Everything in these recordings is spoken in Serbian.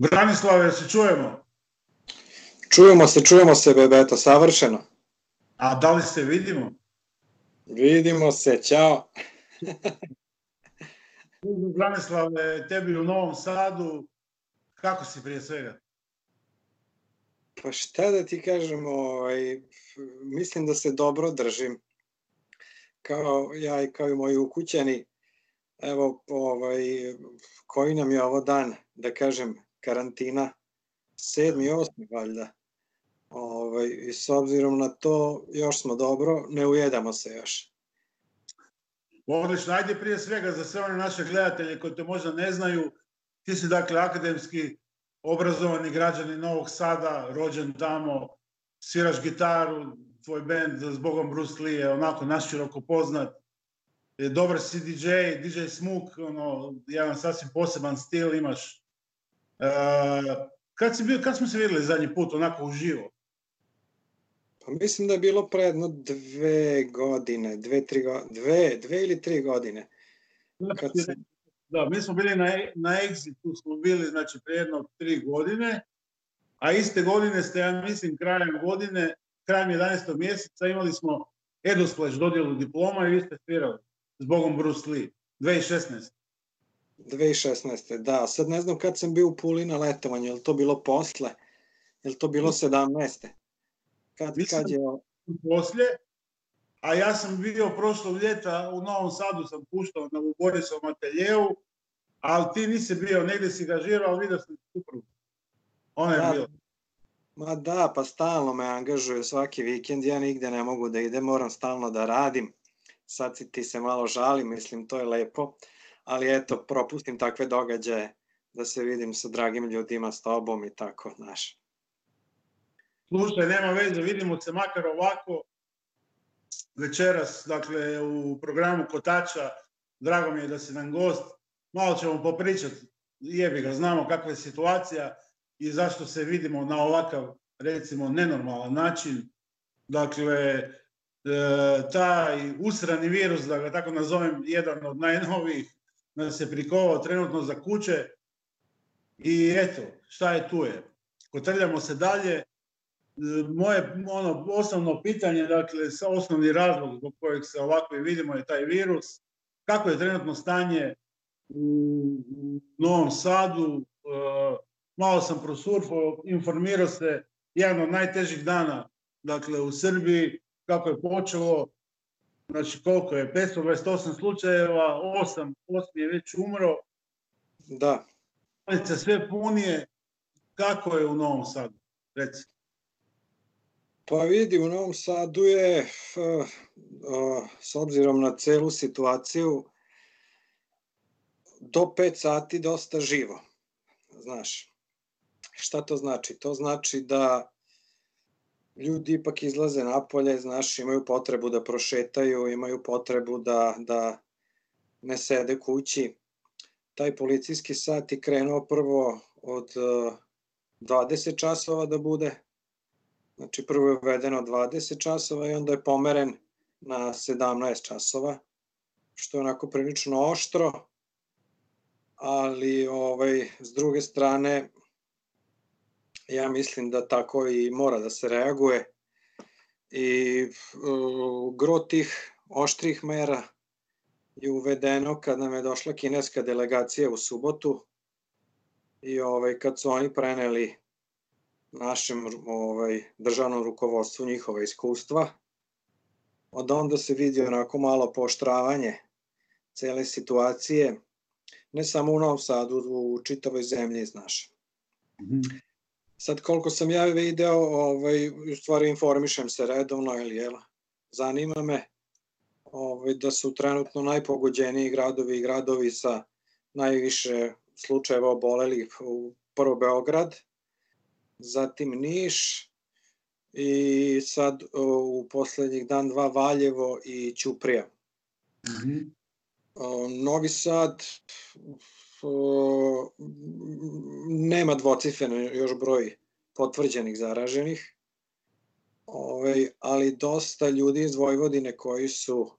Branislave, se čujemo? Čujemo se, čujemo se, Bebeto, savršeno. A da li se vidimo? Vidimo se, ćao. Branislave, tebi u Novom Sadu, kako si prije svega? Pa šta da ti kažem, ovaj, mislim da se dobro držim. Kao ja i kao i moji ukućani, evo, ovaj, koji nam je ovo dan, da kažem, karantina, sedmi, osmi, valjda. Ovaj, I s obzirom na to, još smo dobro, ne ujedamo se još. Odlično, ajde prije svega za sve one naše gledatelje koji te možda ne znaju, ti si dakle akademski obrazovani građani Novog Sada, rođen tamo, sviraš gitaru, tvoj band s Bogom Bruce Lee je onako naširoko poznat, dobar si DJ, DJ Smuk, ono, jedan sasvim poseban stil imaš. E, kad, si bio, kad smo se videli zadnji put onako uživo? Pa mislim da je bilo pre jedno dve godine, dve, tri go, dve, dve ili tri godine. Kad sam... Da, mi smo bili na, na Exitu, smo bili znači pre jedno tri godine, a iste godine ste, ja mislim, krajem godine, krajem 11. mjeseca imali smo Edosplash dodjelu diploma i vi ste svirali s Bogom Bruce Lee, 2016. 2016. Da, sad ne znam kad sam bio u Puli na letovanju, je li to bilo posle? Je li to bilo 17. Kad, Mislim, kad je... Poslije, a ja sam bio prošlog ljeta u Novom Sadu sam puštao na Borisovom ateljevu, ali ti nisi bio, negde si gažirao, vidio sam suprugu. Ona je Da. bila. Ma da, pa stalno me angažuju svaki vikend, ja nigde ne mogu da idem, moram stalno da radim. Sad si ti se malo žali, mislim, to je lepo, ali eto, propustim takve događaje da se vidim sa dragim ljudima, s tobom i tako, znaš. Slušaj, nema veze, vidimo se makar ovako večeras, dakle, u programu Kotača. Drago mi je da si nam gost. Malo ćemo popričati, jebi ga, znamo kakva je situacija i zašto se vidimo na ovakav, recimo, nenormalan način. Dakle, e, taj usrani virus, da ga tako nazovem, jedan od najnovijih, nas je prikovao trenutno za kuće i eto, šta je tu je. Kotrljamo se dalje, moje ono osnovno pitanje, dakle, osnovni razlog zbog kojeg se ovako i vidimo je taj virus. Kako je trenutno stanje u, u Novom Sadu? E, malo sam prosurfao, informirao se, jedan od najtežih dana, dakle, u Srbiji, kako je počelo, znači koliko je, 528 slučajeva, 8, 8 je već umro, Da, bolnice sve punije, kako je u Novom Sadu? Reci. Pa vidi, u Novom Sadu je, uh, uh, s obzirom na celu situaciju, do 5 sati dosta živo. Znaš, šta to znači? To znači da ljudi ipak izlaze napolje, znaš, imaju potrebu da prošetaju, imaju potrebu da, da ne sede kući. Taj policijski sat je krenuo prvo od uh, 20 časova da bude, Znači prvo je uvedeno 20 časova i onda je pomeren na 17 časova, što je onako prilično oštro, ali ovaj, s druge strane ja mislim da tako i mora da se reaguje i uh, gro tih oštrih mera je uvedeno kad nam je došla kineska delegacija u subotu i ovaj, kad su oni preneli našem ovaj, državnom rukovodstvu njihova iskustva. Od onda se vidi onako malo poštravanje cele situacije, ne samo u Novom Sadu, u čitavoj zemlji, znaš. Mm -hmm. Sad koliko sam ja video, ovaj, u stvari informišem se redovno, ili jel, zanima me ovaj, da su trenutno najpogođeniji gradovi i gradovi sa najviše slučajeva obolelih u prvo Beograd, zatim Niš i sad u poslednjih dan dva Valjevo i Ćuprija. Mm -hmm. Novi Sad nema dvocifreno još broj potvrđenih zaraženih, ovaj, ali dosta ljudi iz Vojvodine koji su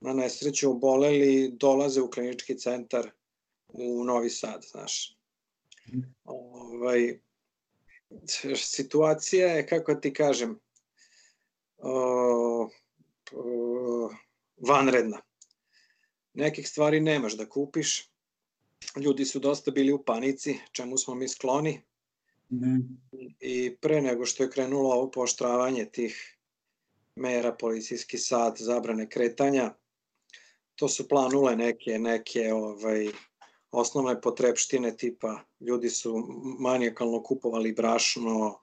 na nesreću oboleli dolaze u klinički centar u Novi Sad, znaš. Ovaj, situacija je, kako ti kažem, o, o, vanredna. Nekih stvari nemaš da kupiš, ljudi su dosta bili u panici, čemu smo mi skloni. Mm. I pre nego što je krenulo ovo poštravanje tih mera, policijski sat, zabrane kretanja, to su planule neke, neke ovaj, osnovne potrepštine tipa ljudi su manijakalno kupovali brašno,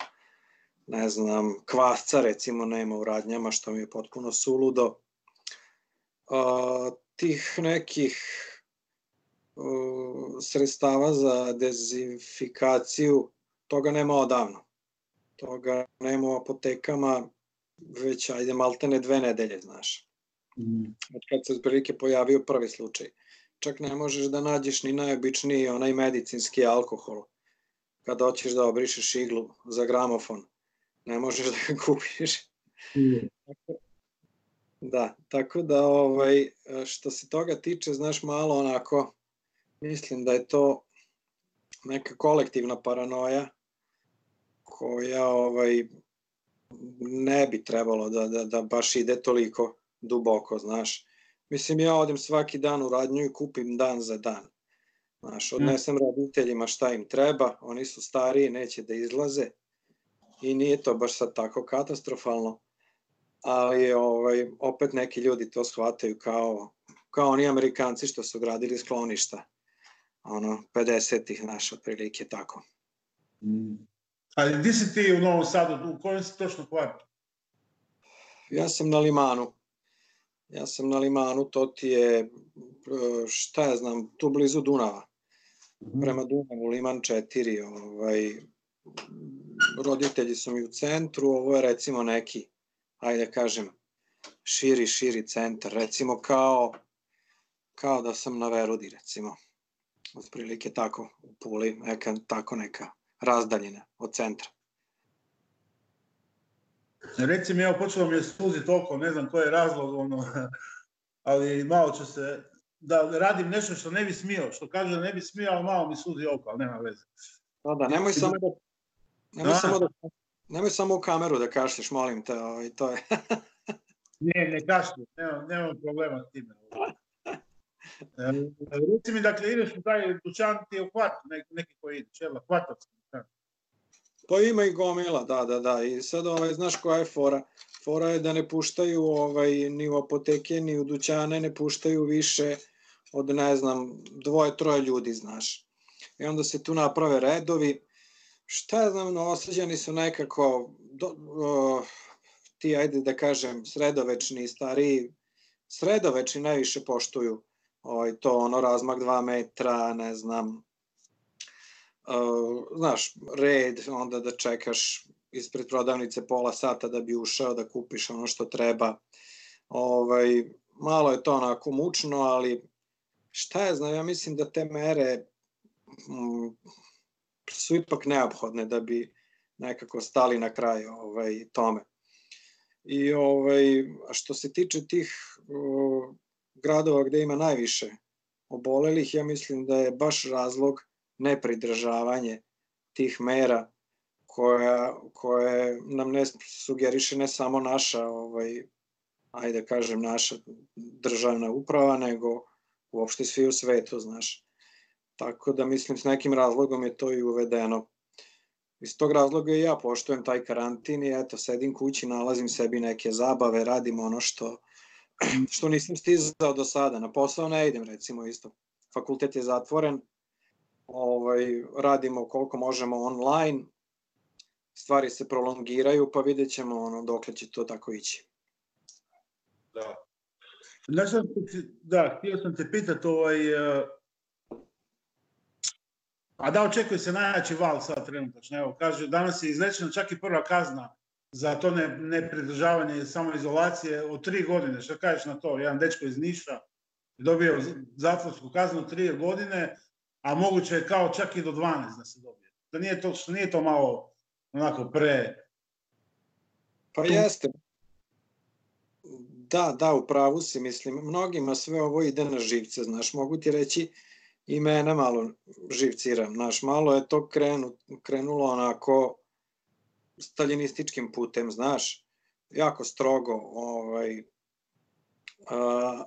ne znam, kvasca recimo nema u radnjama što mi je potpuno suludo. A, tih nekih sredstava za dezinfikaciju, toga nema odavno. Toga nema u apotekama već, ajde, maltene dve nedelje, znaš. Mm. Od kad se otprilike pojavio prvi slučaj. Čak ne možeš da nađeš ni najobičniji onaj medicinski alkohol. Kada hoćeš da obrišeš iglu za gramofon, ne možeš da ga kupiš. Mm. Da, tako da ovaj, što se toga tiče, znaš, malo onako, mislim da je to neka kolektivna paranoja koja ovaj, ne bi trebalo da, da, da baš ide toliko duboko, znaš. Mislim, ja odem svaki dan u radnju i kupim dan za dan. Znaš, mm. odnesem roditeljima šta im treba, oni su stariji, neće da izlaze i nije to baš sad tako katastrofalno, ali ovaj, opet neki ljudi to shvataju kao, kao oni amerikanci što su gradili skloništa ono, 50-ih, naš, otprilike tako. Mm. Ali gdje si ti u Novom Sadu, u kojem si točno kvartu? Ja sam na Limanu. Ja sam na Limanu, to ti je, šta ja znam, tu blizu Dunava. Mm. Prema Dunavu, Liman 4, ovaj, roditelji su mi u centru, ovo je recimo neki, ajde kažem, širi, širi centar, recimo kao, kao da sam na Verudi, recimo otprilike tako u Puli, neka, tako neka razdaljina od centra. Reci mi, evo, počelo mi je suziti oko, ne znam koji je razlog, ono, ali malo ću se, da radim nešto što ne bi smio, što kaže da ne bi smio, ali malo mi suzi oko, ali nema veze. Da, da, nemoj samo da, nemoj da. samo da, nemoj samo u kameru da kašlješ, molim te, ovaj, to je. ne, ne kašlju, nema, nema problema s time. Reci mi, dakle, ideš u taj dućan, ti je u kvartu, neki, koji ide, čela, kvartovski dućan. Pa ima i gomila, da, da, da. I sad, ovaj, znaš koja je fora? Fora je da ne puštaju ovaj, ni u apoteke, ni u dućane, ne puštaju više od, ne znam, dvoje, troje ljudi, znaš. I onda se tu naprave redovi. Šta ja znam, novosađani su nekako, do, uh, ti, ajde da kažem, sredovečni, stariji, sredovečni najviše poštuju ovaj, to ono razmak 2 metra, ne znam, uh, znaš, red, onda da čekaš ispred prodavnice pola sata da bi ušao da kupiš ono što treba. Ovaj, malo je to onako mučno, ali šta je znam, ja mislim da te mere m, mm, su ipak neophodne da bi nekako stali na kraj ovaj, tome. I ovaj, što se tiče tih gradova gde ima najviše obolelih, ja mislim da je baš razlog nepridržavanje tih mera koja, koje nam ne sugeriše ne samo naša, ovaj, ajde da kažem, naša državna uprava, nego uopšte svi u svetu, znaš. Tako da mislim s nekim razlogom je to i uvedeno. Iz tog razloga i ja poštujem taj karantin i eto, sedim kući, nalazim sebi neke zabave, radim ono što, što nisam stizao do sada. Na posao ne idem, recimo, isto. Fakultet je zatvoren, ovaj, radimo koliko možemo online, stvari se prolongiraju, pa vidjet ćemo ono, dokle će to tako ići. Da. Da, sam, da, htio sam te pitati, ovaj, uh, a da očekuje se najjači val sad trenutačno, evo, kaže, danas je izrečena čak i prva kazna za to ne, ne pridržavanje samoizolacije od tri godine. Šta kažeš na to? Jedan dečko iz Niša dobio zatvorsku kaznu tri godine, a moguće je kao čak i do 12 da se dobije. Da nije to, što nije to malo onako pre... Pa jeste. Da, da, u pravu si, mislim. Mnogima sve ovo ide na živce, znaš. Mogu ti reći, i mene malo živciram, znaš, malo je to krenu, krenulo onako staljinističkim putem, znaš, jako strogo, ovaj, uh,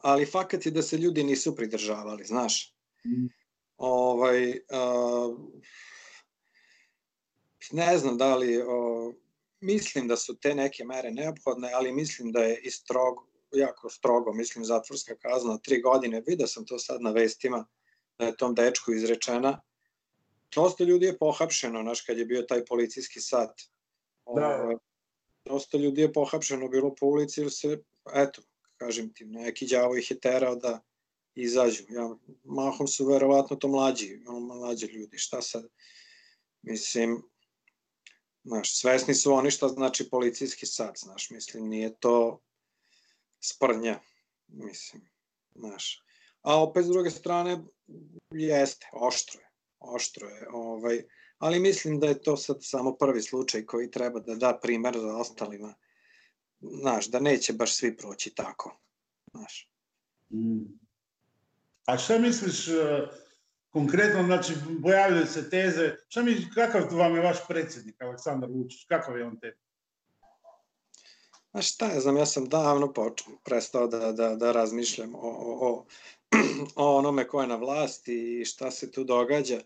ali fakat je da se ljudi nisu pridržavali, znaš. Mm. Ovaj, uh, ne znam da li, mislim da su te neke mere neophodne, ali mislim da je i strogo, jako strogo, mislim zatvorska kazna tri godine, vidio sam to sad na vestima, da je tom dečku izrečena. Dosta ljudi je pohapšeno, znaš, kad je bio taj policijski sat. Da. Dosta ljudi je pohapšeno bilo po ulici ili se, eto, kažem ti, neki đavo ih je terao da izađu. Ja, mahom su verovatno to mlađi, mlađi ljudi, šta sad? Mislim, znaš, svesni su oni šta znači policijski sat, znaš, mislim, nije to sprnja, mislim, znaš. A opet s druge strane, jeste, oštro je, oštro je, ovaj, ali mislim da je to sad samo prvi slučaj koji treba da da primer za ostalima, znaš, da neće baš svi proći tako, znaš. Mm. A šta misliš, uh, konkretno, znači, pojavljaju se teze, šta mi, kakav vam je vaš predsjednik, Aleksandar Vučić, kakav je on te? A šta ja znam, ja sam davno počeo, prestao da, da, da razmišljam o, o, o, o onome ko je na vlasti i šta se tu događa.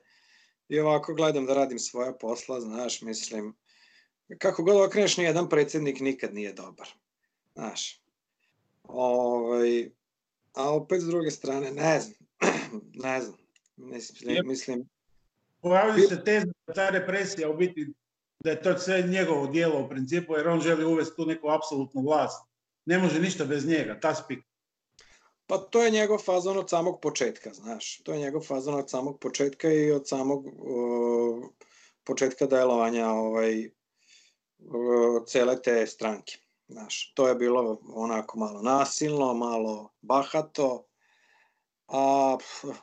I ovako gledam da radim svoja posla, znaš, mislim, kako god okreneš, nijedan predsednik nikad nije dobar. Znaš, ovaj, a opet s druge strane, ne znam, ne znam, mislim, mislim Pojavili se teza da ta represija u biti da je to sve njegovo dijelo u principu, jer on želi uvesti tu neku apsolutnu vlast. Ne može ništa bez njega, ta spik. Pa to je njegov fazon od samog početka, znaš. To je njegov fazon od samog početka i od samog uh, početka delovanja ovaj, uh, cele te stranke. Znaš, to je bilo onako malo nasilno, malo bahato, a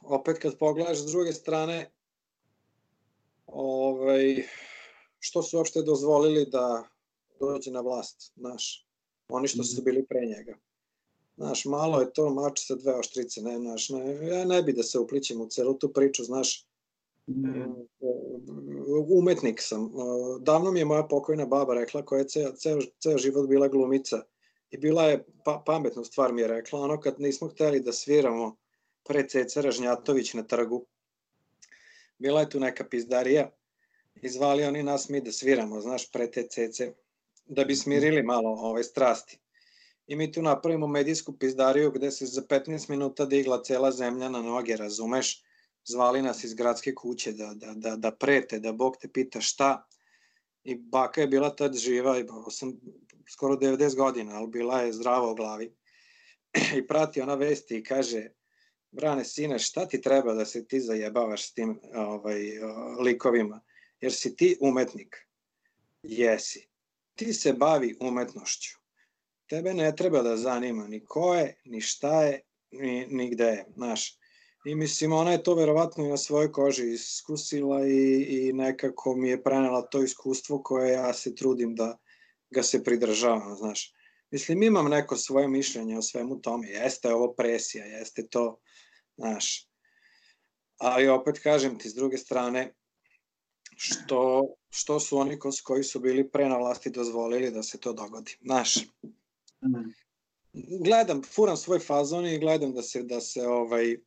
opet kad pogledaš s druge strane, ovaj, što su uopšte dozvolili da dođe na vlast, znaš, oni što su mhm. bili pre njega. Znaš, malo je to mač sa dve oštrice, ne, znaš, ne, ja ne bi da se uplićem u celu tu priču, znaš, mm. umetnik sam. Davno mi je moja pokojna baba rekla koja je ceo, ceo, ceo život bila glumica i bila je pa, pametnu stvar mi je rekla, ono kad nismo hteli da sviramo pre Ceca Ražnjatović na trgu, bila je tu neka pizdarija i zvali oni nas mi da sviramo, znaš, pre te cece, da bi smirili malo ove strasti i mi tu napravimo medijsku pizdariju gde se za 15 minuta digla cela zemlja na noge, razumeš? Zvali nas iz gradske kuće da, da, da, da prete, da Bog te pita šta. I baka je bila tad živa, sam skoro 90 godina, ali bila je zdrava u glavi. I prati ona vesti i kaže, Brane, sine, šta ti treba da se ti zajebavaš s tim ovaj, likovima? Jer si ti umetnik. Jesi. Ti se bavi umetnošću tebe ne treba da zanima ni ko je, ni šta je, ni, ni gde je, znaš. I mislim, ona je to verovatno i na svojoj koži iskusila i, i nekako mi je prenela to iskustvo koje ja se trudim da ga se pridržavam, znaš. Mislim, imam neko svoje mišljenje o svemu tome. Jeste ovo presija, jeste to, znaš. Ali opet kažem ti, s druge strane, što, što su oni koji su bili pre na vlasti dozvolili da se to dogodi. Znaš. Gledam, furam svoj fazon i gledam da se, da se ovaj,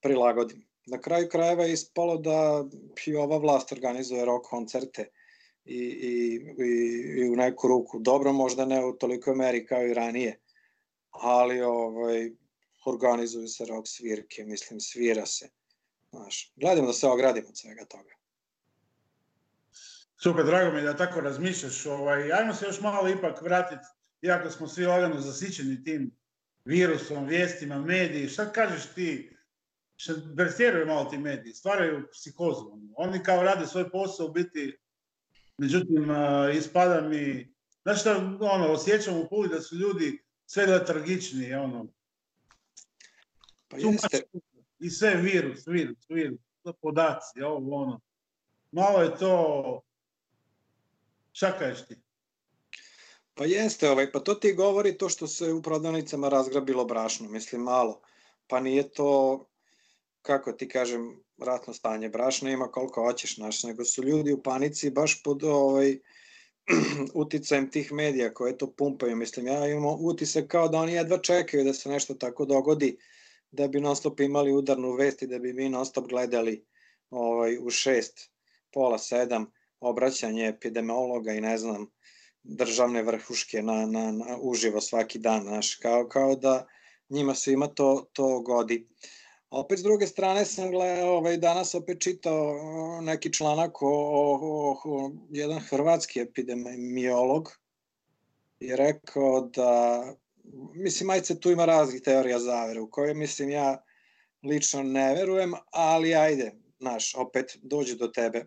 prilagodim. Na kraju krajeva je ispalo da i ova vlast organizuje rock koncerte i, i, i, i u neku ruku. Dobro, možda ne u toliko meri kao i ranije, ali ovaj, organizuju se rock svirke, mislim, svira se. Znaš, gledam da se ogradim od svega toga. Super, drago mi da tako razmišljaš. Ovaj, ajmo se još malo ipak vratiti iako smo svi lagano zasićeni tim virusom, vijestima, mediji, šta kažeš ti, šta berstjeruju malo ti mediji, stvaraju psikozu. Oni kao rade svoj posao, biti, međutim, ispada mi, znaš šta, ono, osjećam u puli da su ljudi sve letargični, ono, pa jeste. I sve virus, virus, virus, podaci, ovo, ono. Malo je to, šta kažeš ti? Pa jeste, ovaj, pa to ti govori to što se u prodavnicama razgrabilo brašno, mislim malo. Pa nije to, kako ti kažem, ratno stanje. Brašna ima koliko hoćeš, naš, nego su ljudi u panici baš pod ovaj, uticajem tih medija koje to pumpaju. Mislim, ja imam utisak kao da oni jedva čekaju da se nešto tako dogodi, da bi non stop imali udarnu vest i da bi mi non stop gledali ovaj, u šest, pola sedam, obraćanje epidemiologa i ne znam, državne vrhuške na, na, na uživo svaki dan, znaš, kao, kao da njima svima to, to godi. Opet s druge strane sam gledao, ovaj, danas opet čitao neki članak o, o, o, jedan hrvatski epidemiolog je rekao da, mislim, majce tu ima raznih teorija zavere u koje, mislim, ja lično ne verujem, ali ajde, znaš, opet dođe do tebe.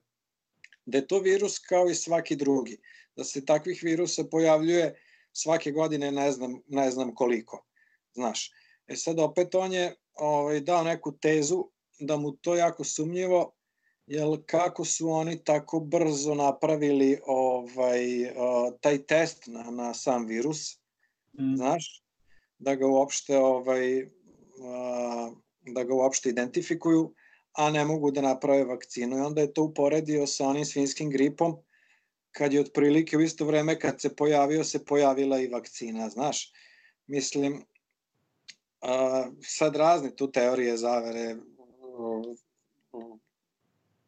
Da je to virus kao i svaki drugi, da se takvih virusa pojavljuje svake godine ne znam, ne znam koliko, znaš. E sad opet on je ovaj, dao neku tezu da mu to jako sumnjivo, jel kako su oni tako brzo napravili ovaj taj test na, na sam virus, mm. znaš, da ga uopšte ovaj da ga uopšte identifikuju, a ne mogu da naprave vakcinu i onda je to uporedio sa onim svinskim gripom kad je otprilike u isto vreme kad se pojavio se pojavila i vakcina, znaš. Mislim, A, sad razne tu teorije zavere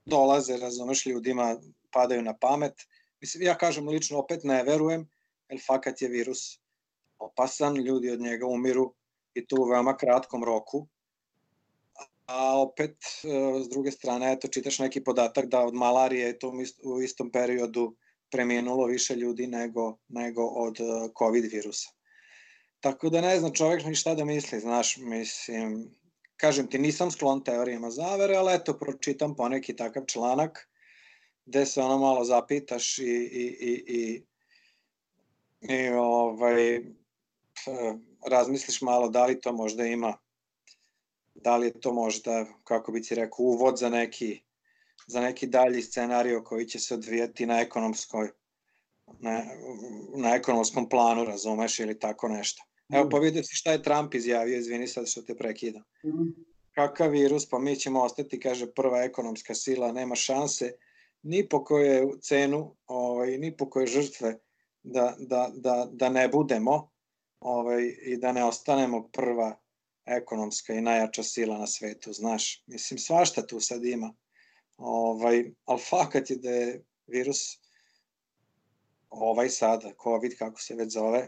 dolaze, razumeš, ljudima padaju na pamet. Mislim, ja kažem lično opet ne verujem, jer fakat je virus opasan, ljudi od njega umiru i to u veoma kratkom roku. A opet, e, s druge strane, eto, čitaš neki podatak da od malarije je to u istom periodu preminulo više ljudi nego, nego od e, COVID virusa. Tako da ne znam čovjek ni šta da misli, znaš, mislim, kažem ti, nisam sklon teorijama zavere, ali eto, pročitam poneki takav članak gde se ono malo zapitaš i, i, i, i, i ovaj, razmisliš malo da li to možda ima, da li je to možda, kako bi ti rekao, uvod za neki, za neki dalji scenario koji će se odvijati na ekonomskoj na, na ekonomskom planu, razumeš, ili tako nešto. Evo pa vidio si šta je Trump izjavio, izvini sad što te prekidam. Mm. Kakav virus, pa mi ćemo ostati, kaže, prva ekonomska sila, nema šanse, ni po koje cenu, ovaj, ni po koje žrtve da, da, da, da ne budemo ovaj, i da ne ostanemo prva ekonomska i najjača sila na svetu, znaš. Mislim, svašta tu sad ima. Ovaj, ali fakat je da je virus ovaj sada, COVID, kako se već zove,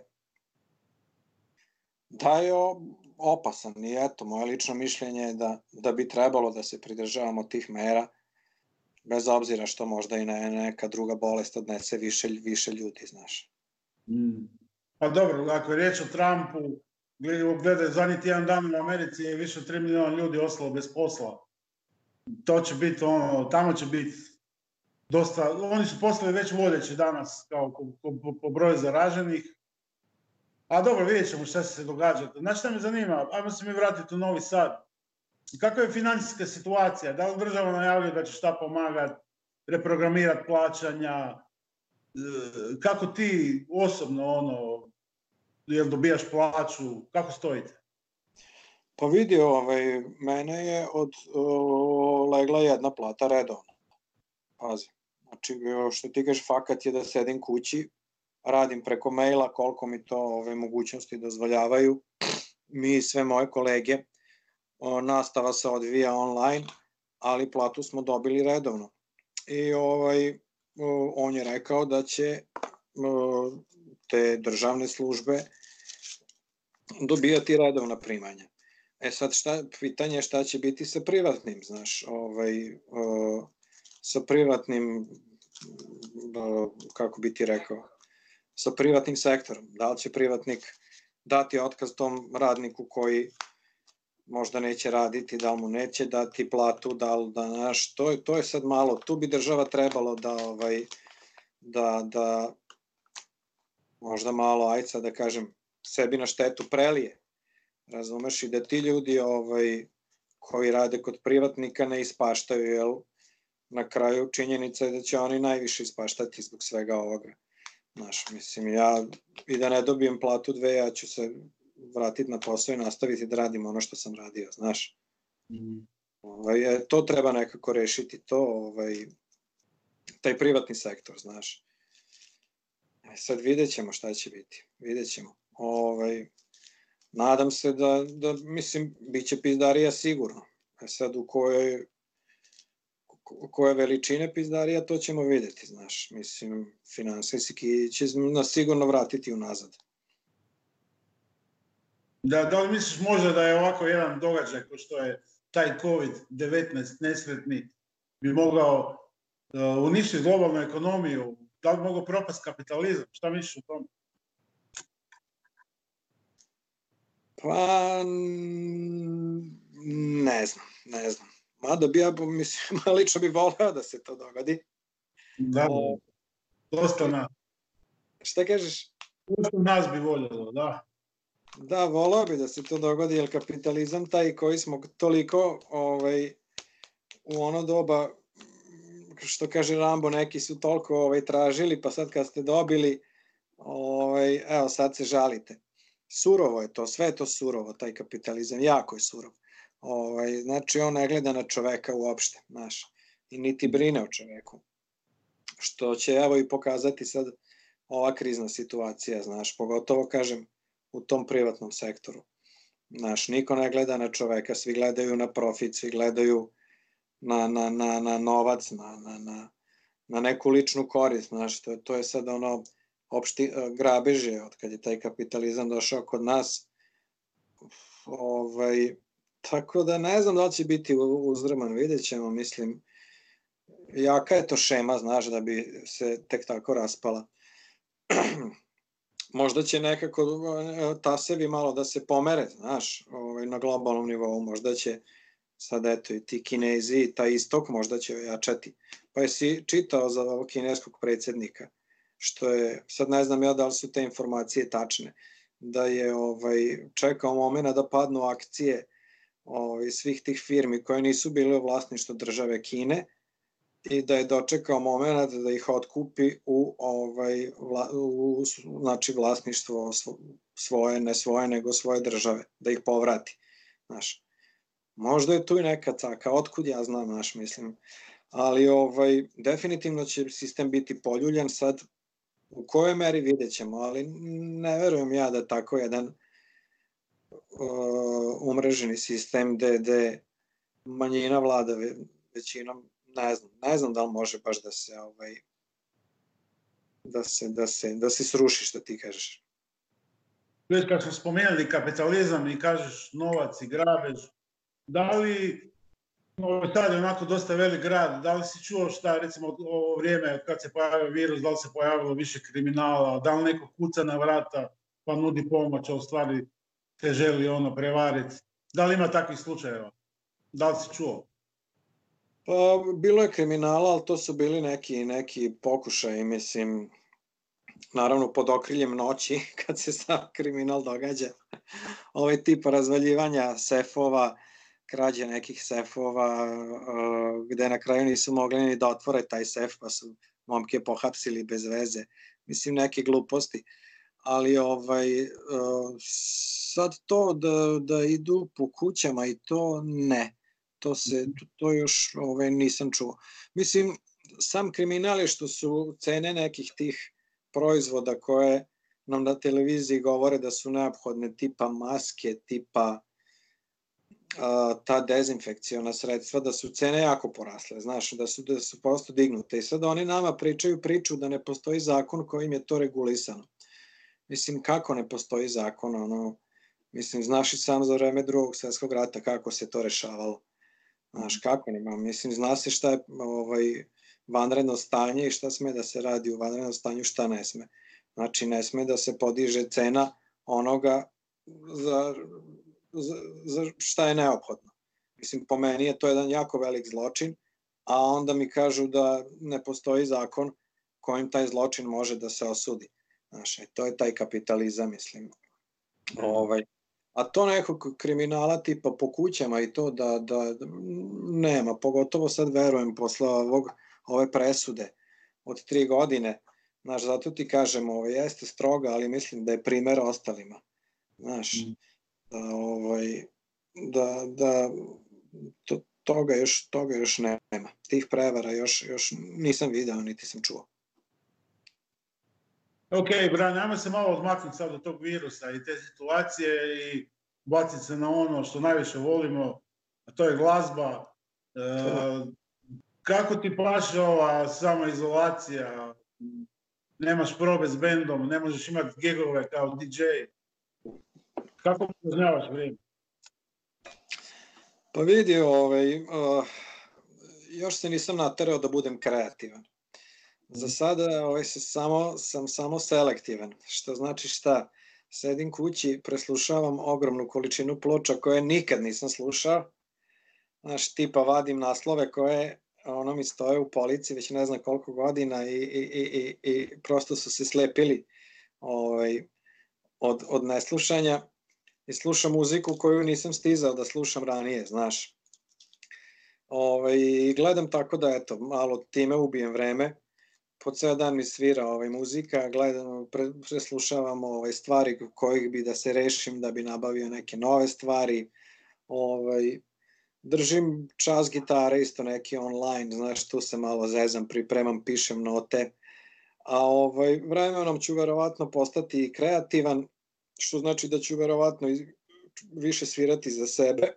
da je opasan i eto, moje lično mišljenje je da, da bi trebalo da se pridržavamo tih mera, bez obzira što možda i ne, neka druga bolest odnese više, više ljudi, znaš. Mm. Pa dobro, ako je riječ o Trumpu, gledaj, zadnji tijan dan u Americi je više od 3 miliona ljudi ostalo bez posla. To će biti ono, tamo će biti dosta, oni su poslali već vodeći danas kao po, po, po broju zaraženih, A dobro, vidjet ćemo šta se događa. Znaš šta me zanima? Ajmo se mi vratiti u Novi Sad. Kakva je financijska situacija? Da li država najavljuje da će šta pomagati, reprogramirati plaćanja? E, kako ti osobno ono, jel dobijaš plaću? Kako stojite? Pa vidi, ovaj, mene je od o, legla jedna plata redovno. Pazi. Znači, što ti kažeš, fakat je da sedim kući, radim preko maila koliko mi to ove mogućnosti dozvoljavaju. Mi i sve moje kolege, o, nastava se odvija online, ali platu smo dobili redovno. I ovaj, o, on je rekao da će o, te državne službe dobijati redovna primanja. E sad šta, pitanje je šta će biti sa privatnim, znaš, ovaj, o, sa privatnim, o, kako bi ti rekao, sa privatnim sektorom. Da li će privatnik dati otkaz tom radniku koji možda neće raditi, da li mu neće dati platu, da li da naš, to je, to je sad malo, tu bi država trebalo da, ovaj, da, da možda malo, ajca da kažem, sebi na štetu prelije. Razumeš i da ti ljudi ovaj, koji rade kod privatnika ne ispaštaju, jel? Na kraju činjenica je da će oni najviše ispaštati zbog svega ovoga. Znaš, mislim, ja i da ne dobijem platu dve, ja ću se vratiti na posao i nastaviti da radim ono što sam radio, znaš. Mm. Ovaj, e, to treba nekako rešiti, to, ovaj, taj privatni sektor, znaš. E, sad vidjet ćemo šta će biti, vidjet ćemo. Ovaj, nadam se da, da mislim, bit će pizdarija sigurno. E sad u kojoj, koje veličine pizdarija, to ćemo videti, znaš. Mislim, finansijski će nas sigurno vratiti unazad. Da, da li misliš možda da je ovako jedan događaj ko što je taj COVID-19 nesretni bi mogao uh, uništiti globalnu ekonomiju? Da li mogao propast kapitalizam? Šta misliš o tome? Pa, ne znam, ne znam. Mada bi ja, mislim, lično bi voleo da se to dogodi. Da, o, dosta nas. Šta kažeš? Dosta nas bi voljelo, da. Da, volao bi da se to dogodi, jer kapitalizam taj koji smo toliko ovaj, u ono doba, što kaže Rambo, neki su toliko ovaj, tražili, pa sad kad ste dobili, ovaj, evo sad se žalite. Surovo je to, sve je to surovo, taj kapitalizam, jako je surov. Ovaj, znači, on ne gleda na čoveka uopšte, znaš, i niti brine o čoveku. Što će, evo, i pokazati sad ova krizna situacija, znaš, pogotovo, kažem, u tom privatnom sektoru. Znaš, niko ne gleda na čoveka, svi gledaju na profit, svi gledaju na, na, na, na novac, na, na, na, na neku ličnu korist, znaš, to, to je sad ono opšti uh, grabeže od kad je taj kapitalizam došao kod nas. Ovaj, tako da ne znam da li će biti uzdrman, vidjet ćemo, mislim, jaka je to šema, znaš, da bi se tek tako raspala. možda će nekako e, tasevi malo da se pomere, znaš, ovaj, na globalnom nivou, možda će sad eto i ti kinezi, taj istok možda će ojačati. Pa jesi čitao za ovog kineskog predsednika, što je, sad ne znam ja da li su te informacije tačne, da je ovaj, čekao momena da padnu akcije ovaj, svih tih firmi koje nisu bile u vlasništvu države Kine, i da je dočekao moment da ih otkupi u ovaj vla, u znači vlasništvo svoje ne svoje nego svoje države da ih povrati znaš. Možda je tu i neka caka otkud ja znam naš mislim. Ali ovaj definitivno će sistem biti poljuljan sad u kojoj meri videćemo ali ne verujem ja da tako jedan uh, umreženi sistem DD manjina vlada većinom ne znam, ne znam da li može baš da se ovaj da se, da se, da se sruši što ti kažeš. Već kad smo spomenuli kapitalizam i kažeš novac i grabež, da li Novi Sad je onako dosta velik grad, da li si čuo šta recimo ovo vrijeme kad se pojavio virus, da li se pojavilo više kriminala, da li neko kuca na vrata pa nudi pomoć, a u stvari te želi ono prevariti. Da li ima takvih slučajeva? Da li si čuo? Pa, bilo je kriminala, ali to su bili neki, neki pokušaj, mislim, naravno pod okriljem noći, kad se sam kriminal događa. Ovaj tip razvaljivanja sefova, krađe nekih sefova, gde na kraju nisu mogli ni da otvore taj sef, pa su momke pohapsili bez veze. Mislim, neke gluposti. Ali ovaj, sad to da, da idu po kućama i to ne to se to još ovaj nisam čuo. Mislim sam kriminal je što su cene nekih tih proizvoda koje nam na televiziji govore da su neophodne tipa maske, tipa a, ta dezinfekciona sredstva, da su cene jako porasle, znaš, da su, da su prosto dignute. I sad oni nama pričaju priču da ne postoji zakon kojim je to regulisano. Mislim, kako ne postoji zakon, ono, mislim, znaš i sam za vreme drugog svetskog rata kako se to rešavalo. Znaš, kako nema, mislim, zna se šta je ovaj, vanredno stanje i šta sme da se radi u vanrednom stanju, šta ne sme. Znači, ne sme da se podiže cena onoga za, za, za šta je neophodno. Mislim, po meni je to jedan jako velik zločin, a onda mi kažu da ne postoji zakon kojim taj zločin može da se osudi. Znaš, e, to je taj kapitalizam, mislim. Da. Ovaj, A to nekog kriminala tipa po kućama i to da, da nema, pogotovo sad verujem posle ovog, ove presude od tri godine, znaš, zato ti kažem, ovo jeste stroga, ali mislim da je primer ostalima, znaš, mm. Da, ovaj, da, da to, toga još, toga još nema. Tih prevara još, još nisam video, niti sam čuo. Ok, Bran, ajmo se malo odmaknuti sad od tog virusa i te situacije i baciti se na ono što najviše volimo, a to je glazba. E, kako ti paše ova samoizolacija? Nemaš probe s bendom, ne možeš imati gigove kao DJ. Kako poznavaš vrijeme? Pa vidi, ovaj, uh, još se nisam naterao da budem kreativan. Za sada ovaj, se samo, sam samo selektivan, što znači šta? Sedim kući, preslušavam ogromnu količinu ploča koje nikad nisam slušao. Znaš, tipa vadim naslove koje ono mi stoje u polici već ne znam koliko godina i, i, i, i, i prosto su se slepili ovaj, od, od neslušanja i slušam muziku koju nisam stizao da slušam ranije, znaš. Ovaj, I gledam tako da, eto, malo time ubijem vreme. Po ceo dan mi svira ovaj, muzika, gledam, pre, preslušavam ovaj, stvari kojih bi da se rešim, da bi nabavio neke nove stvari. Ovaj, držim čas gitare, isto neki online, znaš, tu se malo zezam, pripremam, pišem note. A ovaj, vremenom ću verovatno postati kreativan, što znači da ću verovatno više svirati za sebe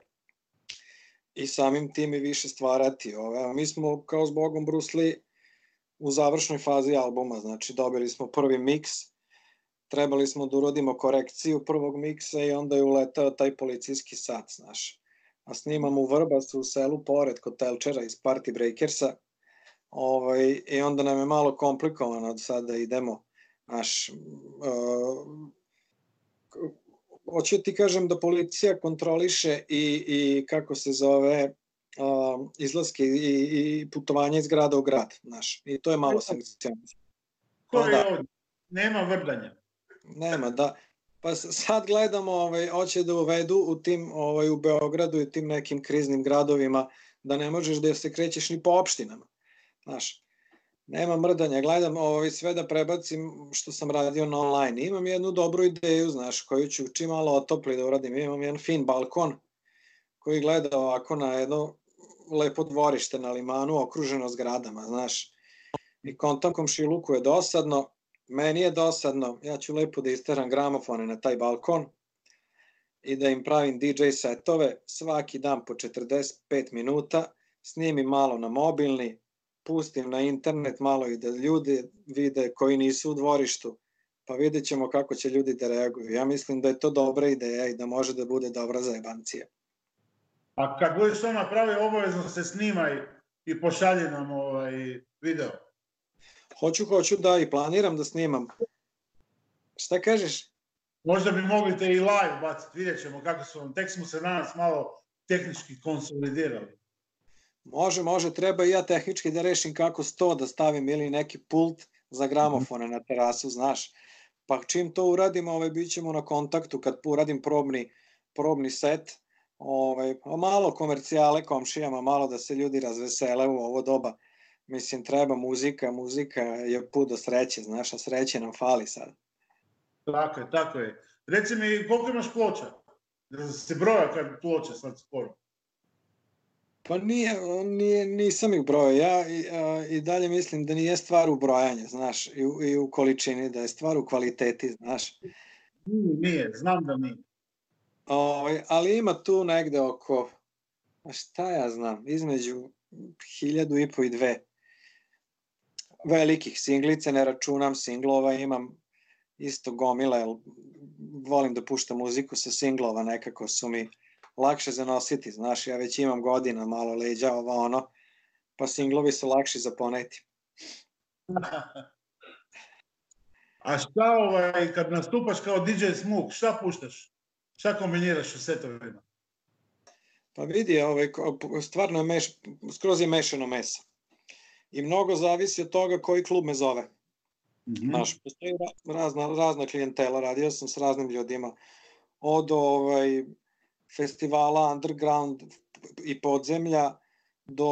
i samim tim i više stvarati. Ove, mi smo kao s Bogom Brusli u završnoj fazi albuma, znači dobili smo prvi miks, trebali smo da urodimo korekciju prvog miksa i onda je uletao taj policijski sat, znaš. A snimamo u Vrbasu u selu pored kod Telčera iz Party Breakersa ovaj, i onda nam je malo komplikovano da sada idemo naš, uh, hoću ti kažem da policija kontroliše i, i kako se zove uh, izlaske i, i putovanje iz grada u grad, znaš. I to je malo sankcionisano. To je da. ovdje. Nema vrdanja. Nema, da. Pa sad gledamo, ovaj, hoće da uvedu u tim, ovaj, u Beogradu i tim nekim kriznim gradovima da ne možeš da se krećeš ni po opštinama. Znaš, nema mrdanja, gledam ovaj, sve da prebacim što sam radio na online. Imam jednu dobru ideju, znaš, koju ću čim malo otopli da uradim. Imam jedan fin balkon koji gleda ovako na jedno lepo dvorište na limanu okruženo zgradama, znaš. I kontam komšiluku je dosadno, meni je dosadno, ja ću lepo da isteram gramofone na taj balkon i da im pravim DJ setove svaki dan po 45 minuta, snimim malo na mobilni, pustim na internet malo i da ljudi vide koji nisu u dvorištu, pa vidjet ćemo kako će ljudi da reaguju. Ja mislim da je to dobra ideja i da može da bude dobra za jebancije. A kad budeš to napravio, obavezno se snimaj i pošalji nam ovaj video. Hoću, hoću da i planiram da snimam. Šta kažeš? Možda bi mogli te i live baciti, vidjet ćemo kako su vam. Tek smo se danas malo tehnički konsolidirali. Može, može, treba i ja tehnički da rešim kako sto da stavim ili neki pult za gramofone na terasu, znaš. Pa čim to uradimo, ovaj, bit ćemo na kontaktu kad uradim probni, probni set, ovaj, malo komercijale komšijama, malo da se ljudi razvesele u ovo doba. Mislim, treba muzika, muzika je put do sreće, znaš, a sreće nam fali sad. Tako je, tako je. Reci mi, koliko imaš ploča? Da se broja kad ploča sad skoro? Pa nije, nije, nisam ih brojao. Ja i, a, i dalje mislim da nije stvar u brojanju, znaš, i u, i u količini, da je stvar u kvaliteti, znaš. Nije, nije znam da nije. O, ovaj, ali ima tu negde oko, a šta ja znam, između hiljadu i po i dve velikih singlice, ne računam singlova, imam isto gomile, volim da puštam muziku sa singlova, nekako su mi lakše zanositi, znaš, ja već imam godina, malo leđa, ovo ono, pa singlovi su lakši za poneti. A šta ovaj, kad nastupaš kao DJ Smuk, šta puštaš? Šta kombiniraš u setovima? Pa vidi, ovaj, stvarno je meš, skroz je mešano meso. I mnogo zavisi od toga koji klub me zove. Mm -hmm. Znaš, postoji razna, razna klijentela, radio sam s raznim ljudima. Od ovaj, festivala underground i podzemlja do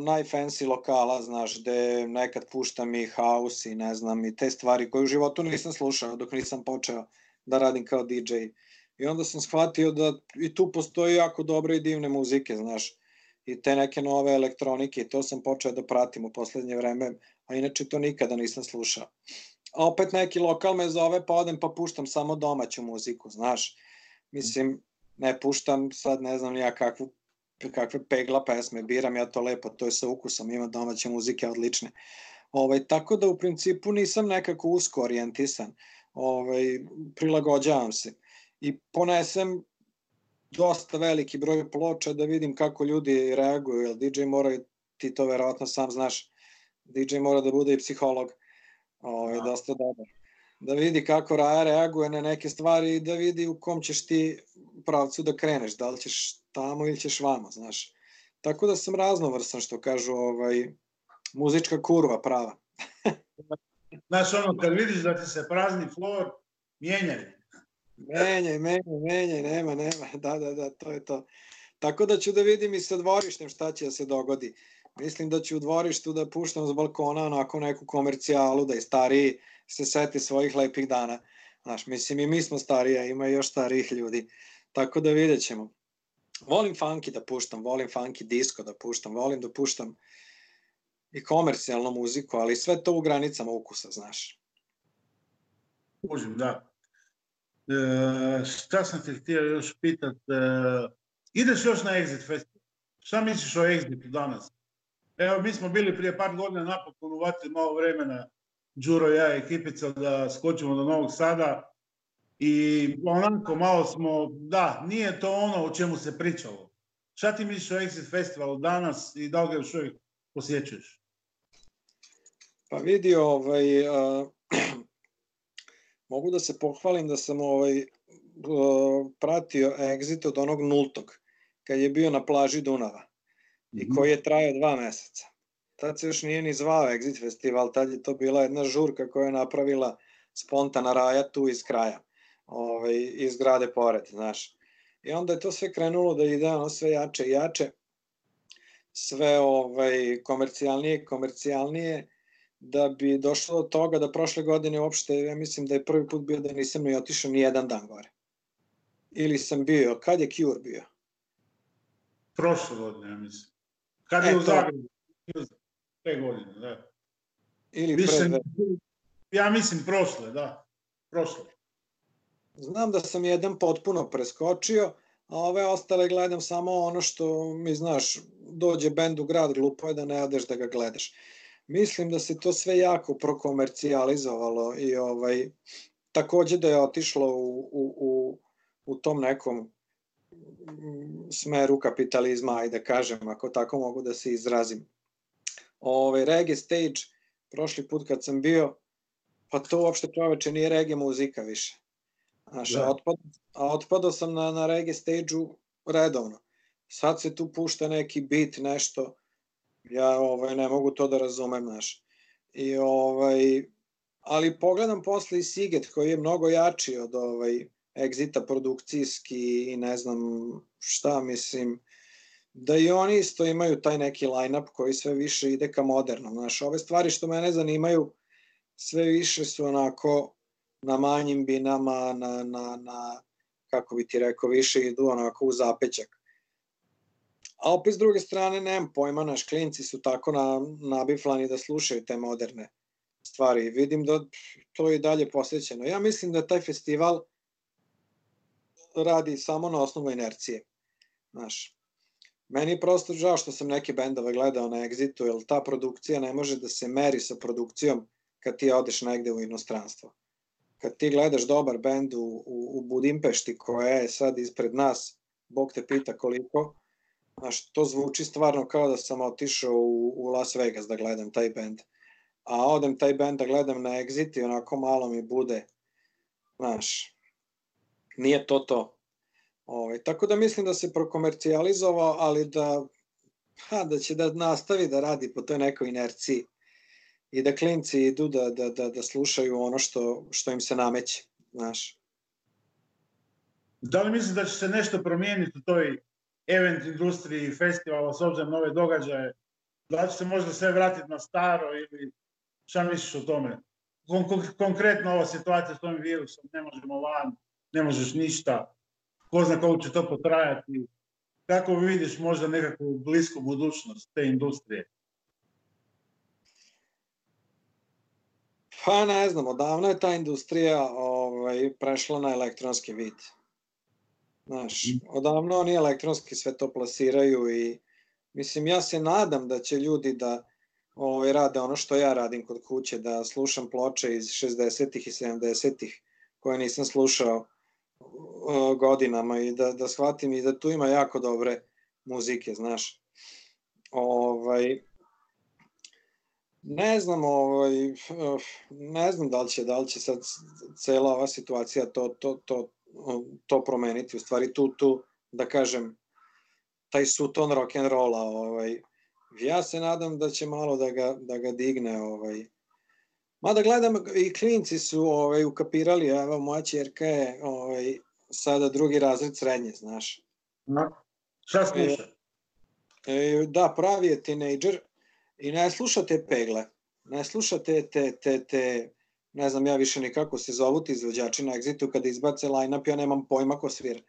najfancy lokala, znaš, gde nekad puštam i house i ne znam, i te stvari koje u životu nisam slušao dok nisam počeo da radim kao DJ. I onda sam shvatio da i tu postoji jako dobre i divne muzike, znaš. i te neke nove elektronike i to sam počeo da pratim u poslednje vreme, a inače to nikada nisam slušao. A opet neki lokal me zove pa odem pa puštam samo domaću muziku, znaš. Mislim, ne puštam sad ne znam ja kakvu kakve pegla pesme biram, ja to lepo, to je sa ukusom, ima domaće muzike odlične. Ovaj, tako da u principu nisam nekako usko orijentisan, ovaj, prilagođavam se i ponesem dosta veliki broj ploča da vidim kako ljudi reaguju, jer DJ mora, ti to verovatno sam znaš, DJ mora da bude i psiholog, ovaj, da. dosta dobar. Da vidi kako Raja reaguje na neke stvari i da vidi u kom ćeš ti pravcu da kreneš, da li ćeš tamo ili ćeš vamo, znaš. Tako da sam raznovrsan, što kažu, ovaj, muzička kurva prava. znaš, ono, kad vidiš da ti se prazni flor, mijenjaj. Menjaj, menjaj, menjaj, nema, nema, da, da, da, to je to. Tako da ću da vidim i sa dvorištem šta će da se dogodi. Mislim da ću u dvorištu da puštam s balkona onako neku komercijalu, da i stariji se seti svojih lepih dana. Znaš, mislim i mi smo stariji, ima još starijih ljudi. Tako da vidjet ćemo. Volim funky da puštam, volim funky disco da puštam, volim da puštam i komercijalnu muziku, ali sve to u granicama ukusa, znaš. Užim, da. E, šta sam te htio još pitat? E, ideš još na Exit Festival? Šta misliš o Exitu danas? Evo, mi smo bili prije par godina napokon uvatili malo vremena, Đuro i ja ekipica, da skočimo do Novog Sada i onako malo smo, da, nije to ono o čemu se pričalo. Šta ti misliš o Exit Festivalu danas i da li ga još uvijek posjećuješ? Pa vidi, ovaj, uh, mogu da se pohvalim da sam ovaj, uh, pratio Exit od onog nultog, kad je bio na plaži Dunava i mhm. koji je trajao dva meseca. Tad se još nije ni zvao Exit festival, tad je to bila jedna žurka koja je napravila spontana raja tu iz kraja, ovaj, iz grade pored, znaš. I onda je to sve krenulo da ide ono sve jače i jače, sve ovaj, komercijalnije komercijalnije, da bi došlo do toga da prošle godine uopšte, ja mislim da je prvi put bio da nisam ni otišao ni jedan dan gore. Ili sam bio, kad je Cure bio? Prošle godine, ja mislim. Kad je e, u Zagrebu? Pre godine, da. Ili Više, pre... Ja mislim prošle, da. Prošle. Znam da sam jedan potpuno preskočio, a ove ostale gledam samo ono što mi znaš, dođe bend u grad, glupo je da ne adeš da ga gledaš mislim da se to sve jako prokomercijalizovalo i ovaj takođe da je otišlo u, u, u, u tom nekom smeru kapitalizma, ajde da kažem, ako tako mogu da se izrazim. Ove, reggae stage, prošli put kad sam bio, pa to uopšte čoveče nije reggae muzika više. Znaš, da. otpad, a otpadao sam na, na reggae stage-u redovno. Sad se tu pušta neki bit, nešto, Ja ovaj, ne mogu to da razumem, znaš. I, ovaj, ali pogledam posle i Siget koji je mnogo jači od ovaj, Exita produkcijski i ne znam šta mislim da i oni isto imaju taj neki line-up koji sve više ide ka modernom. Znaš, ove stvari što mene zanimaju sve više su onako na manjim binama, na, na, na kako bi ti rekao, više idu onako u zapećak. A opet s druge strane, nemam pojma, naš klinci su tako na, nabiflani da slušaju te moderne stvari. Vidim da to je dalje posvećeno. Ja mislim da taj festival radi samo na osnovu inercije. Znaš, meni je prosto žao što sam neke bendove gledao na Exitu, jer ta produkcija ne može da se meri sa produkcijom kad ti odeš negde u inostranstvo. Kad ti gledaš dobar bend u, u, u Budimpešti koja je sad ispred nas, Bog te pita koliko, Znaš, to zvuči stvarno kao da sam otišao u, u Las Vegas da gledam taj band. A odem taj band da gledam na Exit i onako malo mi bude, znaš, nije to to. Ovaj, tako da mislim da se prokomercijalizovao, ali da, ha, da će da nastavi da radi po toj nekoj inerciji i da klinci idu da, da, da, da slušaju ono što, što im se nameće, znaš. Da li misliš da će se nešto promijeniti u toj event industriji, festivala, s obzirom na ove događaje, da će se možda sve vratiti na staro ili šta misliš o tome? Kon konkretno ova situacija s ovim virusom, ne možemo van, ne možeš ništa, ko zna koliko će to potrajati, kako vidiš možda nekakvu blisku budućnost te industrije? Pa ne znam, odavno je ta industrija ovaj, prešla na elektronski vid. Znaš, mm. odavno oni elektronski sve to plasiraju i mislim, ja se nadam da će ljudi da ovaj, rade ono što ja radim kod kuće, da slušam ploče iz 60-ih i 70-ih koje nisam slušao godinama i da, da shvatim i da tu ima jako dobre muzike, znaš. Ovaj, ne znam, ovaj, ne znam da li će, da li će sad cela ova situacija to, to, to, to promeniti. U stvari tu, tu, da kažem, taj suton rock and rolla, ovaj, ja se nadam da će malo da ga, da ga digne, ovaj, Mada gledam i klinci su ovaj, ukapirali, evo moja čerka je ovaj, sada drugi razred srednje, znaš. No. Šta sluša? E, e, da, pravi je tinejdžer i ne slušate pegle, ne slušate te, te, te, ne znam ja više ni kako se zovu ti izvođači na Exitu kada izbace line-up, ja nemam pojma ko svira.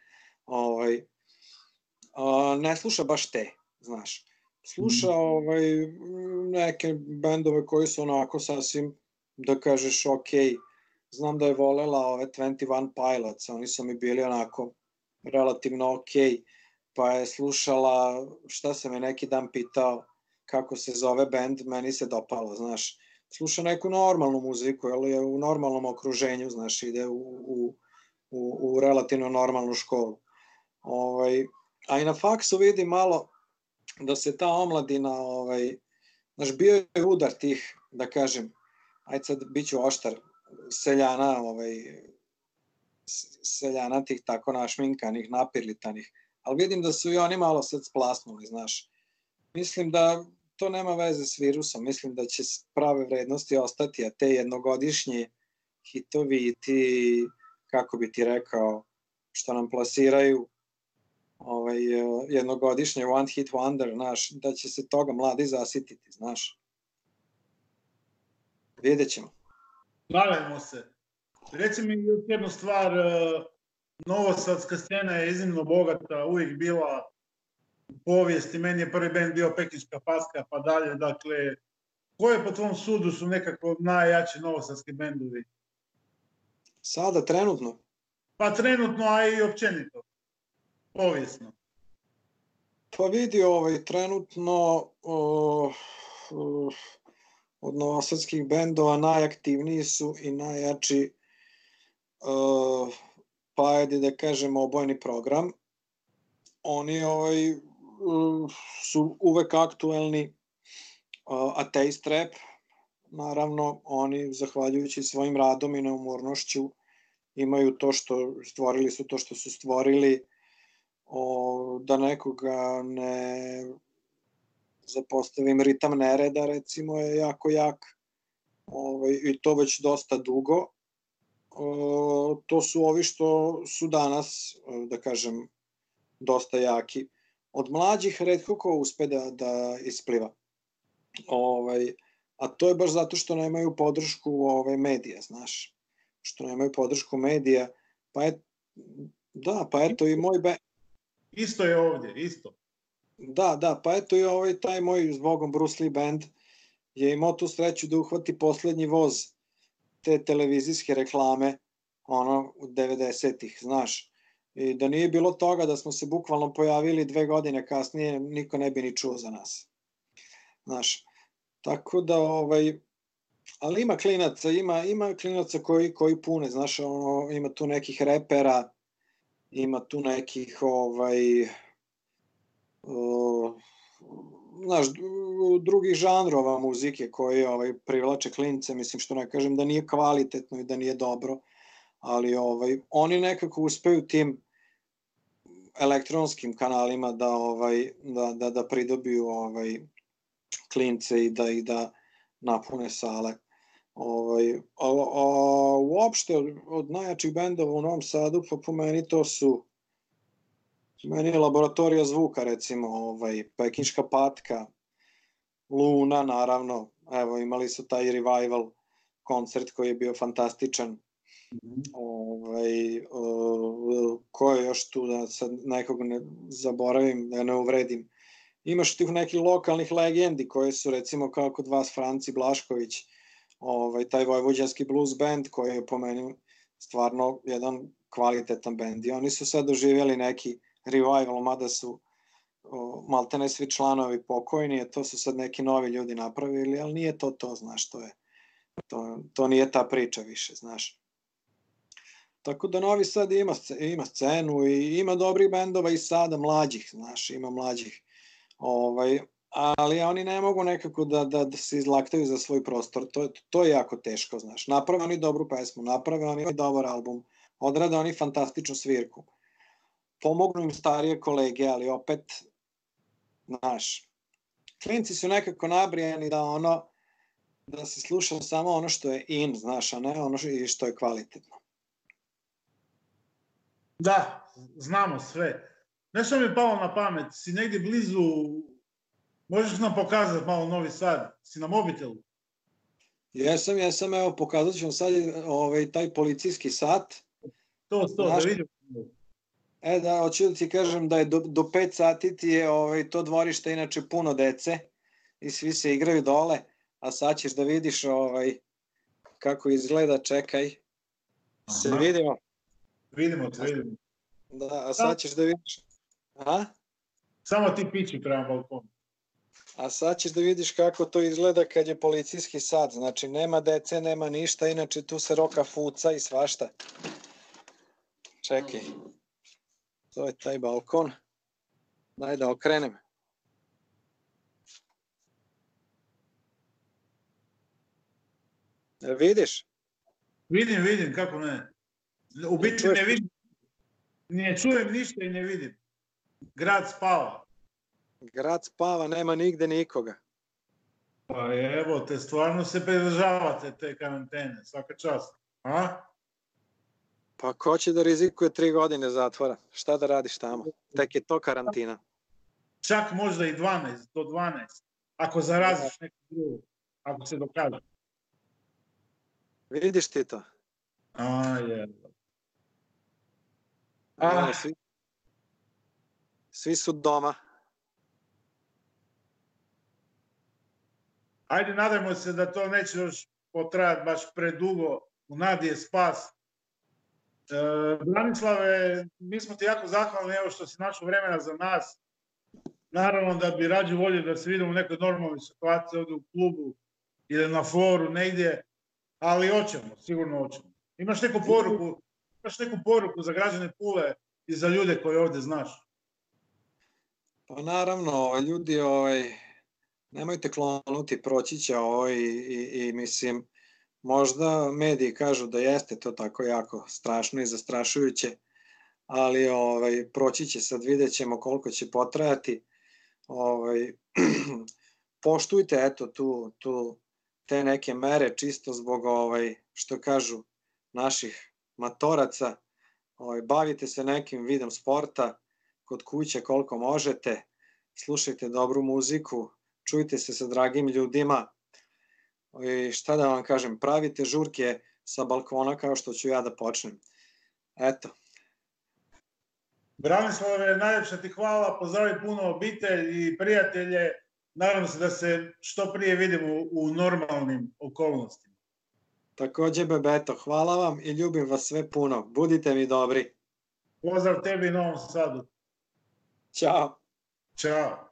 Ovaj, a, ne sluša baš te, znaš. Sluša mhm. ovaj, neke bendove koji su onako sasvim da kažeš ok, znam da je volela ove 21 Pilots, oni su mi bili onako relativno ok, pa je slušala, šta se me neki dan pitao, kako se zove band, meni se dopalo, znaš, sluša neku normalnu muziku, ali je u normalnom okruženju, znaš, ide u, u, u, u relativno normalnu školu. Ovaj, a i na faksu vidi malo da se ta omladina, ovaj, znaš, bio je udar tih, da kažem, ajde sad bit ću oštar, seljana, ovaj, seljana tih tako našminkanih, napirlitanih, ali vidim da su i oni malo sad splasnuli, znaš. Mislim da to nema veze s virusom, mislim da će prave vrednosti ostati, a te jednogodišnje hitovi i ti, kako bi ti rekao, što nam plasiraju ovaj, jednogodišnje one hit wonder, znaš, da će se toga mladi zasititi, znaš. Vidjet ćemo. Nadajmo se. Reci mi još jednu stvar, e, novosadska scena je iznimno bogata, uvijek bila u povijesti, meni je prvi band bio Pekinška paska, pa dalje, dakle, koje po tvom sudu su nekako najjači novosadski bendovi? Sada, trenutno? Pa trenutno, a i općenito, povijesno. Pa vidi, ovaj, trenutno, uh, uh, od novosadskih bendova najaktivniji su i najjači uh, pa ajde da kažemo obojni program. Oni ovaj, uh, su uvek aktuelni uh, ateist rap, naravno oni zahvaljujući svojim radom i neumornošću imaju to što stvorili su to što su stvorili o, da nekoga ne zapostavim ritam nereda recimo je jako jak ovaj, i to već dosta dugo. O, to su ovi što su danas da kažem dosta jaki. Od mlađih redko ko uspe da, da ispliva. Ovaj, a to je baš zato što nemaju podršku ovaj, medija znaš. Što nemaju podršku medija pa je da pa eto i moj be isto je ovdje isto Da, da, pa eto i ovaj taj moj zbogom Bruce Lee band je imao tu sreću da uhvati poslednji voz te televizijske reklame ono u 90-ih, znaš. I da nije bilo toga da smo se bukvalno pojavili dve godine kasnije, niko ne bi ni čuo za nas. Znaš, tako da ovaj, ali ima klinaca, ima, ima klinaca koji, koji pune, znaš, ono, ima tu nekih repera, ima tu nekih ovaj, znaš, drugih žanrova muzike koje ovaj, privlače klince, mislim što ne kažem da nije kvalitetno i da nije dobro, ali ovaj, oni nekako uspeju tim elektronskim kanalima da ovaj da da da pridobiju ovaj klince i da i da napune sale. Ovaj a, a, uopšte od najjačih bendova u Novom Sadu pa po meni to su Meni je laboratorija zvuka, recimo, ovaj, Pekinška patka, Luna, naravno, evo, imali su taj revival koncert koji je bio fantastičan. Ovaj, o, ko je još tu da sad nekog ne zaboravim, da ne uvredim. Imaš tih nekih lokalnih legendi koje su recimo kao kod vas Franci Blašković, ovaj, taj vojvođanski blues band koji je po meni stvarno jedan kvalitetan band i oni su sad doživjeli neki revival, mada su maltene svi članovi pokojni, to su sad neki novi ljudi napravili, ali nije to to, znaš, to je to, to nije ta priča više, znaš. Tako da Novi Sad ima, ima scenu i ima dobrih bendova i sada mlađih, znaš, ima mlađih. Ovaj, ali oni ne mogu nekako da, da, da se izlaktaju za svoj prostor. To, to je jako teško, znaš. Naprave oni dobru pesmu, naprave oni dobar album, odrade oni fantastičnu svirku. Pomognu im starije kolege, ali opet, znaš, klinci su nekako nabrijani da ono, da se sluša samo ono što je in, znaš, a ne ono što je kvalitetno. Da, znamo sve. Nešto mi je palo na pamet, si negdje blizu, možeš nam pokazati malo Novi Sad, si na mobitelu? Jesam, jesam, evo pokazat ću vam sad ovaj, taj policijski sat. To, to, Znaš, da vidim. E da, hoću da ti kažem da je do, do 5 sati ti je ovaj, to dvorište inače puno dece i svi se igraju dole, a sad ćeš da vidiš ovaj, kako izgleda, čekaj. Aha. Se vidimo. Vidimo te, vidimo. Da, a sad ćeš da vidiš... A? Samo ti pići prema balkonu. A sad ćeš da vidiš kako to izgleda kad je policijski sad. Znači, nema dece, nema ništa, inače tu se roka fuca i svašta. Čekaj. To je taj balkon. Daj da okrenem. E, vidiš? Vidim, vidim, kako ne. U biti ne vidim, ne čujem ništa i ne vidim. Grad spava. Grad spava, nema nigde nikoga. Pa evo te, stvarno se pridržavate te karantene, svaka čast. A? Pa ko će da rizikuje tri godine zatvora? Šta da radiš tamo? Tek je to karantina. Čak možda i 12, do 12. Ako zaraziš nekog drugog, ako se dokaže. Vidiš ti to? A, je. Ah. Svi, svi su doma. Ajde, nadajmo se da to neće još potrajati baš predugo. U nadi je spas. E, Branislave, mi smo ti jako zahvalni evo što si našao vremena za nas. Naravno da bi rađe volio da se vidimo u nekoj normalnoj situaciji ovde u klubu ili na foru negdje, ali hoćemo, sigurno hoćemo. Imaš neku poruku imaš neku poruku za građane Pule i za ljude koje ovde znaš? Pa naravno, ljudi, ovaj, nemojte klonuti, proći će ovaj, i, i mislim, možda mediji kažu da jeste to tako jako strašno i zastrašujuće, ali ovaj, proći će sad, vidjet ćemo koliko će potrajati. Ovaj, poštujte eto tu, tu te neke mere čisto zbog ovaj, što kažu naših matoraca, ovaj, bavite se nekim vidom sporta, kod kuće koliko možete, slušajte dobru muziku, čujte se sa dragim ljudima i šta da vam kažem, pravite žurke sa balkona kao što ću ja da počnem. Eto. Branislave, najljepša ti hvala, pozdravi puno obitelj i prijatelje, nadam se da se što prije vidimo u normalnim okolnostima. Takođe, Bebeto, hvala vam i ljubim vas sve puno. Budite mi dobri. Pozdrav tebi i Novom Sadu. Ćao. Ćao.